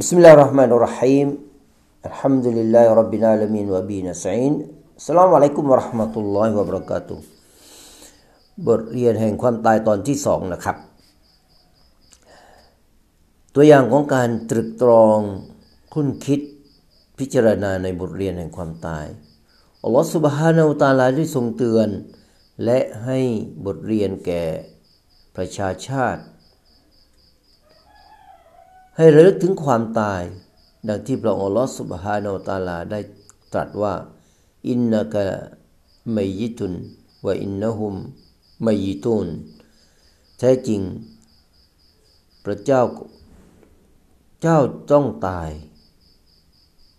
بسم الله الرحمن الرحيم الحمد لله رب العالمين وبه نستعين السلام عليكم ورحمة الله وبركاته บทเรียนแห่งความตายตอนที่สองนะครับ ตัวอย่างของการตรึกตรองคุ้นคิดพิจารณาในบทเรียนแห่งความตายอัลลอฮฺสุบฮานาอูตาลาได้ทรงเตือน และให้บทเรียนแก่ประชาชาติ ให้ระลึกถึงความตาย ดังที่พระองค์อัลลอฮฺสุบฮานาอูตาลาได้ตรัสว่า อินนักะไมยิตุนวะอินนะฮุมไมยยิตุนแท้จริง พระเจ้าเจ้าต้องตาย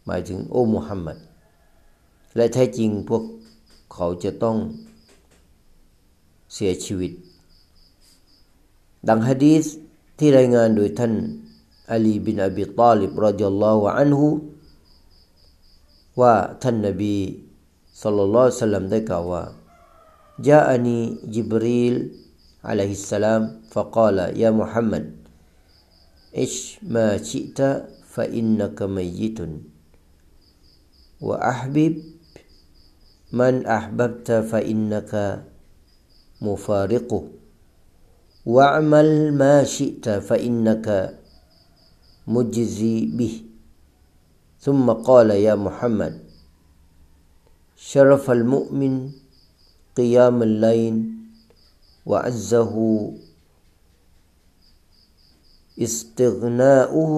หมายถึงโอ้มุฮัมมัดและแท้จริงพวกเขาจะต้องเสียชีวิต ดังฮะดีษที่รายงานโดยท่าน علي بن أبي طالب رضي الله عنه وتنبي صلى الله عليه وسلم ذكى جاءني جبريل عليه السلام فقال يا محمد إش ما شئت فإنك ميت وأحبب من أحببت فإنك مفارقه واعمل ما شئت فإنك مجزي به ثم قال يا محمد شرف المؤمن قيام الليل وعزه استغناؤه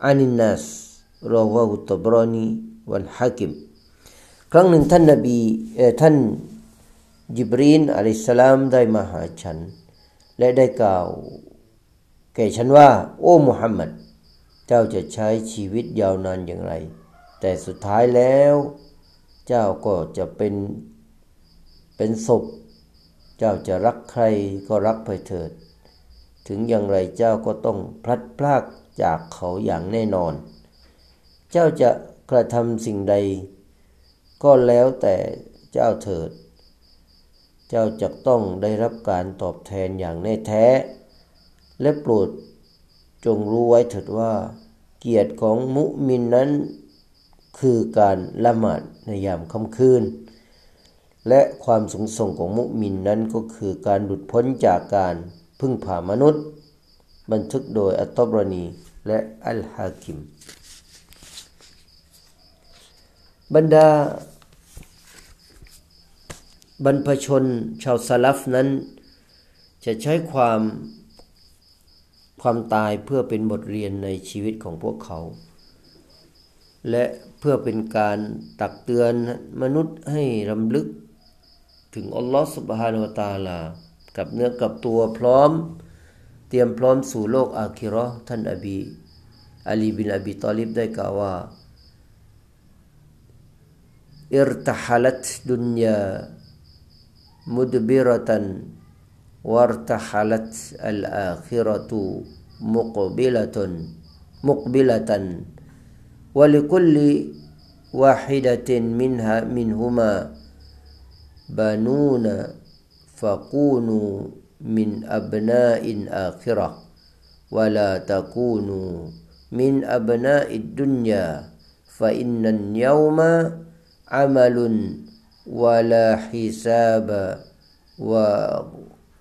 عن الناس رواه الطبراني والحاكم ครั้งหนึ่งท่านนบีท่านยิบรีนอะลัยสลามได้มาหาฉัน และได้กล่าว แก่ฉันว่า โอ้มุฮัมมัด เจ้าจะใช้ชีวิตยาวนานอย่างไร แต่สุดท้ายแล้ว เจ้าก็จะเป็นเป็นศพ เจ้าจะรักใครก็รักไปเถิด ถึงอย่างไรเจ้าก็ต้องพลัดพรากจากเขาอย่างแน่นอน เจ้าจะกระทำสิ่งใด ก็แล้วแต่เจ้าเถิด เจ้าจะต้องได้รับการตอบแทนอย่างแน่แท้ และโปรดจงรู้ไว้เถิดว่า เกียรติของมุมินนั้นคือการละหมาดในยามค่ำคืน และความสูงส่งของมุมินนั้นก็คือการหลุดพ้นจากการพึ่งพามนุษย์ บันทึกโดยอัตตบรณีและอัลฮาคิม บรรดา บรรพชนชาวซาลัฟนั้น จะใช้ความ ความตายเพื่อเป็นบทเรียนในชีวิตของพวกเขา และเพื่อเป็นการตักเตือนมนุษย์ให้รำลึกถึงอัลลอฮฺสุบฮานวตาลา กับเนื้อกับตัวพร้อม เตรียมพร้อมสู่โลกอาคิรอท่านอบีอาลีบินอบีตอลิบได้กล่าวว่าอิรตฮัลัตดุนยามุดบิรตัน وارتحلت الآخرة مقبلة مقبلة. ولكل واحدة منها منهما بنون فكونوا من أبناء الآخرة ولا تكونوا من أبناء الدنيا فإن اليوم عمل ولا حساب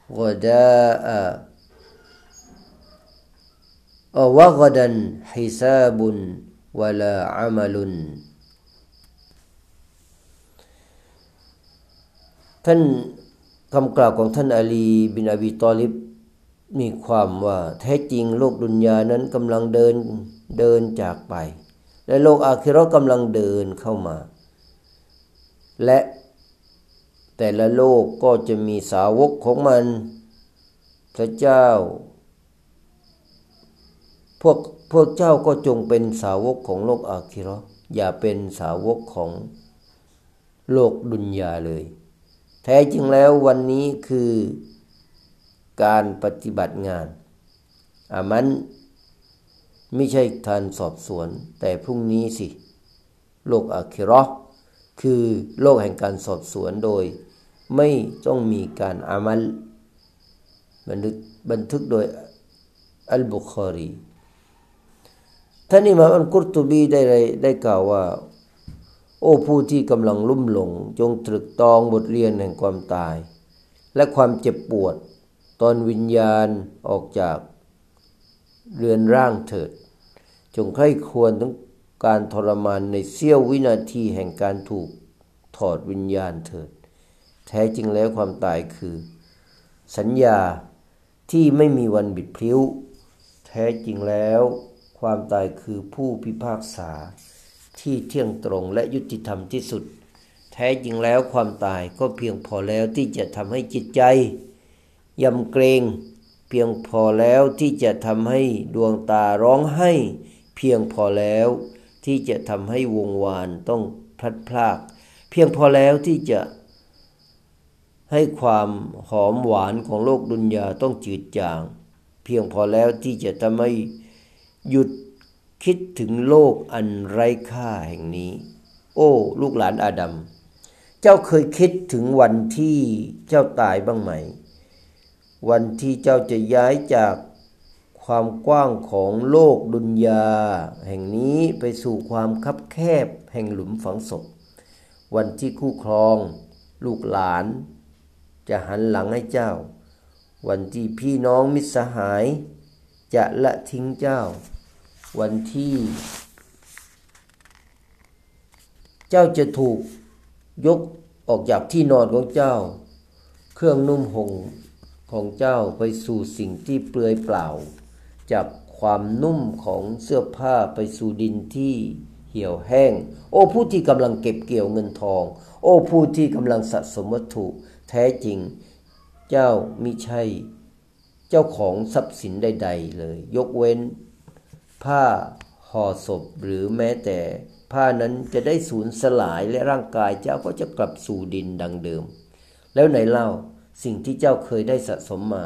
وغداء وغدا حساب ولا عمل ท่านคำกล่าวของท่านอาลีบินอบีตอลิบมีความว่าแท้จริงโลกดุนยานั้นกำลังเดินเดินจากไป และโลกอาคิรอกำลังเดินเข้ามา และ แต่ละโลกก็จะมีสาวกของมัน พระเจ้า พวกพวกเจ้าก็จงเป็นสาวกของโลกอาคิรออย่าเป็นสาวกของโลกดุนยาเลย แท้จริงแล้ววันนี้คือการปฏิบัติงานอามันไม่ใช่ทานสอบสวน แต่พรุ่งนี้สิ โลกอาคิรอคือโลกแห่งการสอบสวนโดย ไม่ต้องมีการอามัลบันทึกบันทึกโดยอัลบุคอรีท่านอิมามอัลกุรตุบีได้ได้กล่าวว่า โอ้ผู้ที่กำลังลุ่มหลง จงตรึกตองบทเรียนแห่งความตาย และความเจ็บปวด ตอนวิญญาณออกจากเรือนร่างเถิด จงใคร่ควรถึงการทรมานในเสี้ยววินาทีแห่งการถูกถอดวิญญาณเถิด แท้จริงแล้วความตายคือ สัญญาที่ไม่มีวันบิดพลิ้ว แท้จริงแล้ว ความตายคือผู้พิพากษาที่เที่ยงตรงและยุติธรรมที่สุด แท้จริงแล้วความตายก็เพียงพอแล้วที่จะทำให้จิตใจยำเกรงเพียงพอแล้วที่จะทำให้ดวงตาร้องให้ เพียงพอแล้วที่จะทำให้วงวานต้องพลัดพราก เพียงพอแล้วที่จะ ให้ความหอมหวานของโลกดุนยาต้องจืดจาง เพียงพอแล้วที่จะทำให้หยุดคิดถึงโลกอันไร้ค่าแห่งนี้ โอ้ ลูกหลานอาดัม เจ้าเคยคิดถึงวันที่เจ้าตายบ้างไหม วันที่เจ้าจะย้ายจากความกว้างของโลกดุนยา แห่งนี้ไปสู่ความคับแคบแห่งหลุมฝังศพ วันที่คู่ครอง ลูกหลาน จะหันหลังให้เจ้า วันที่พี่น้องมิตรสหาย จะละทิ้งเจ้า วันที่ เจ้าจะถูกยกออกจากที่นอนของเจ้า เครื่องนุ่มห่มของเจ้าไปสู่สิ่งที่เปลือยเปล่า จากความนุ่มของเสื้อผ้าไปสู่ดินที่เหี่ยวแห้ง โอ้ผู้ที่กำลังเก็บเกี่ยวเงินทอง โอ้ผู้ที่กำลังสะสมวัตถุ แท้จริง เจ้ามิใช่ เจ้าของทรัพย์สินใด ๆ เลย ยกเว้น ผ้าห่อศพหรือแม้แต่ผ้านั้นจะได้สูญสลายและร่างกายเจ้าก็จะกลับสู่ดินดังเดิม แล้วไหนเล่าสิ่งที่เจ้าเคยได้สะสมมา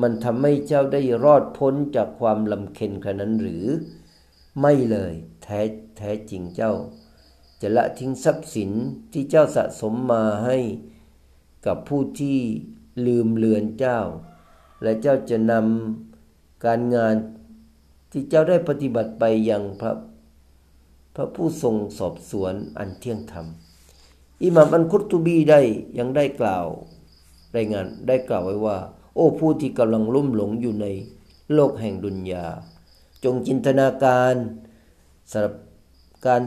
มันทำให้เจ้าได้รอดพ้นจากความลำเค็ญขนาดนั้นหรือ ไม่เลยแท้แท้จริงเจ้า จะละทิ้งทรัพย์สินที่เจ้าสะสมมาให้ กับผู้ที่ลืมเลือนเจ้า และเจ้าจะนำการงานที่เจ้าได้ปฏิบัติไปอย่างพระพระผู้ทรงสอบสวนอันเที่ยงธรรม อิหมามอันคุตตูบีได้ยังได้กล่าวรายงานได้กล่าวไว้ว่า โอ้ผู้ที่กำลังลุ่มหลงอยู่ในโลกแห่งดุนยา จงจินตนาการสำหรับการ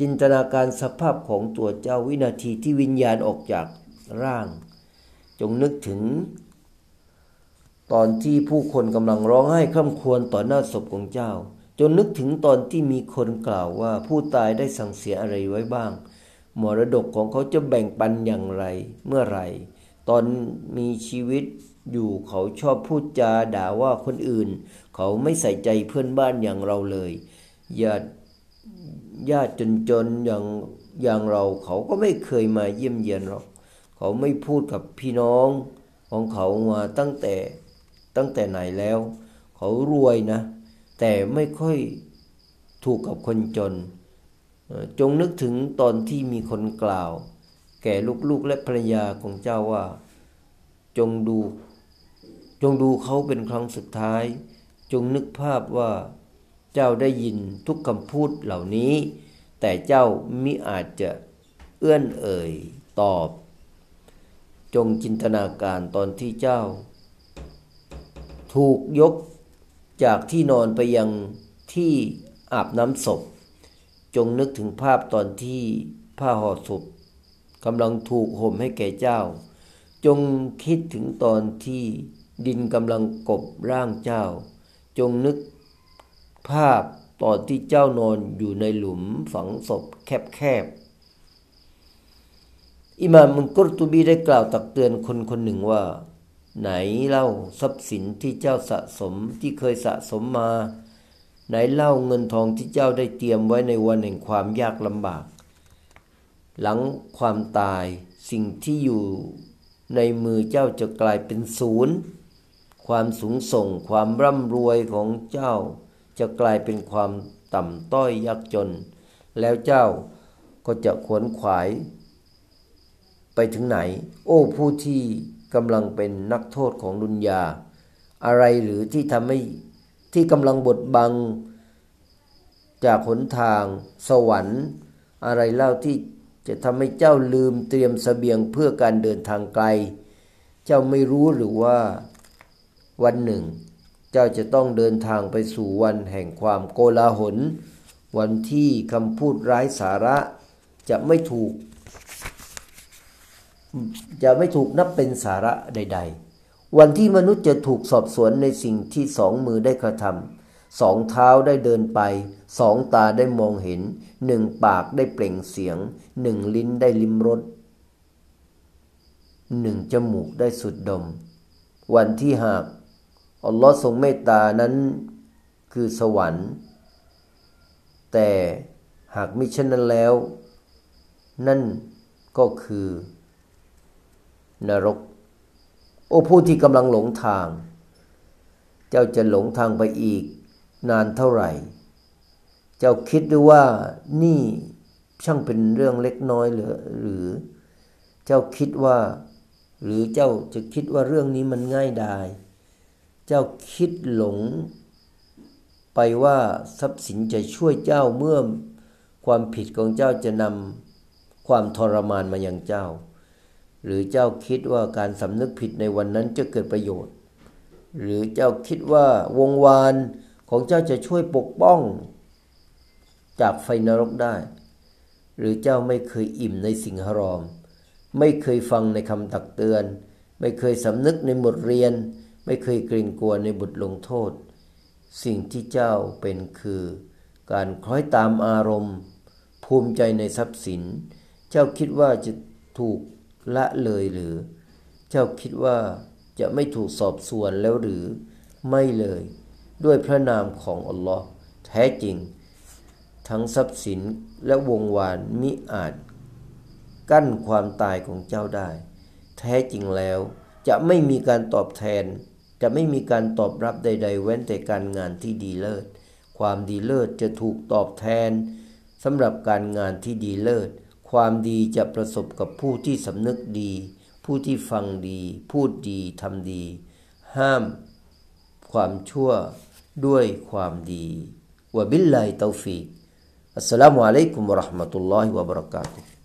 จินตนาการสภาพของตัวเจ้าวินาทีที่วิญญาณออกจาก ร่าง จงนึกถึง ตอนที่ผู้คนกำลังร้องไห้คร่ำครวญต่อหน้าศพของเจ้า จนนึกถึงตอนที่มีคนกล่าวว่าผู้ตายได้สั่งเสียอะไรไว้บ้าง มรดกของเขาจะแบ่งปันอย่างไร เมื่อไรตอนมีชีวิตอยู่เขาชอบพูดจาด่าว่าคนอื่น เขาไม่ใส่ใจเพื่อนบ้านอย่างเราเลยญาติญาติจนๆอย่างอย่างเราเขาก็ไม่เคยมาเยี่ยมเยียนหรอก เขาไม่พูดกับพี่น้องของเขามาตั้งแต่ตั้งแต่ไหนแล้ว เขารวยนะ แต่ไม่ค่อยถูกกับคนจน จงนึกถึงตอนที่มีคนกล่าว แก่ลูกๆและภรรยาของเจ้าว่า จงดู จงดูเขาเป็นครั้งสุดท้าย จงนึกภาพว่าเจ้าได้ยินทุกคำพูดเหล่านี้ แต่เจ้ามิอาจจะเอื้อนเอ่ยตอบ จงจินตนาการตอนที่เจ้า ถูกยกจากที่นอนไปยังที่อาบน้ำศพ จงนึกถึงภาพตอนที่ผ้าห่อศพกำลังถูกห่มให้แก่เจ้า จงคิดถึงตอนที่ดินกำลังกบร่างเจ้า จงนึกภาพตอนที่เจ้านอนอยู่ในหลุมฝังศพแคบๆ อิมามมุนกุรตุบีได้กล่าวตักเตือนคนคนหนึ่งว่า ไหนเล่าทรัพย์สินที่เจ้าสะสมที่เคยสะสมมา ไหนเล่าเงินทองที่เจ้าได้เตรียมไว้ในวันแห่งความยากลำบาก หลังความตายสิ่งที่อยู่ในมือเจ้าจะกลายเป็นศูนย์ ความสูงส่งความร่ำรวยของเจ้า จะกลายเป็นความต่ำต้อยยากจน แล้วเจ้าก็จะขวนขวาย ไปถึงไหน โอ้ผู้ที่กำลังเป็นนักโทษของดุนยา อะไรหรือที่ทำให้ที่กำลังบดบัง จากหนทาง สวรรค์ อะไรเล่าที่จะทำให้เจ้าลืมเตรียมสเสบียงเพื่อการเดินทางไกล เจ้าไม่รู้หรือว่าวันหนึ่ง เจ้าจะต้องเดินทางไปสู่วันแห่งความโกลาหล วันที่คำพูดร้ายสาระจะไม่ถูก จะไม่ถูกนับเป็นสาระใด ๆ วันที่มนุษย์จะถูกสอบสวนในสิ่งที่สองมือได้กระทำสองเท้าได้เดินไป สองตาได้มองเห็น หนึ่งปากได้เปล่งเสียง หนึ่งลิ้นได้ลิ้มรสหนึ่งจมูกได้สุดดม วันที่หากอัลลอฮ์ทรงเมตตานั้นคือสวรรค์ แต่หากมิฉะนั้นแล้ว นั่นก็คือ นรก โอ้ผู้ที่กำลังหลงทาง เจ้าจะหลงทางไปอีกนานเท่าไหร่ เจ้าคิดดูว่านี่ช่างเป็นเรื่องเล็กน้อยหรือหรือ เจ้าคิดว่า หรือเจ้าจะคิดว่าเรื่องนี้มันง่ายดายเจ้าคิดหลง ไปว่าทรัพย์สินจะช่วยเจ้าเมื่อความผิดของเจ้าจะนำความทรมานมาอย่างเจ้า หรือเจ้าคิดว่าการสำนึกผิดในวันนั้นจะเกิดประโยชน์ หรือเจ้าคิดว่าวงวานของเจ้าจะช่วยปกป้อง จากไฟนรกได้ หรือเจ้าไม่เคยอิ่มในสิ่งหรอม ไม่เคยฟังในคำตักเตือน ไม่เคยสำนึกในบทเรียน ไม่เคยเกรงกลัวในบทลงโทษ สิ่งที่เจ้าเป็นคือ การคล้อยตามอารมณ์ ภูมิใจในทรัพย์สิน เจ้าคิดว่าจะถูก ละเลยหรือ เจ้าคิดว่าจะไม่ถูกสอบสวนแล้วหรือไม่เลย ด้วยพระนามของอัลลอฮ์แท้จริง ทั้งทรัพย์สินและวงวานมิอาจ กั้นความตายของเจ้าได้ แท้จริงแล้วจะไม่มีการตอบแทน จะไม่มีการตอบรับใด ๆ เว้นแต่การงานที่ดีเลิศ ความดีเลิศจะถูกตอบแทนสำหรับการงานที่ดีเลิศ ความดีจะประสบกับผู้ที่สำนึกดี ผู้ที่ฟังดี พูดดีทำดี ห้ามความชั่วด้วยความดีوبالله التوفيقอัสสลามุอะลัยกุมวะราะห์มะตุลลอฮิวะบะเราะกาตุฮ์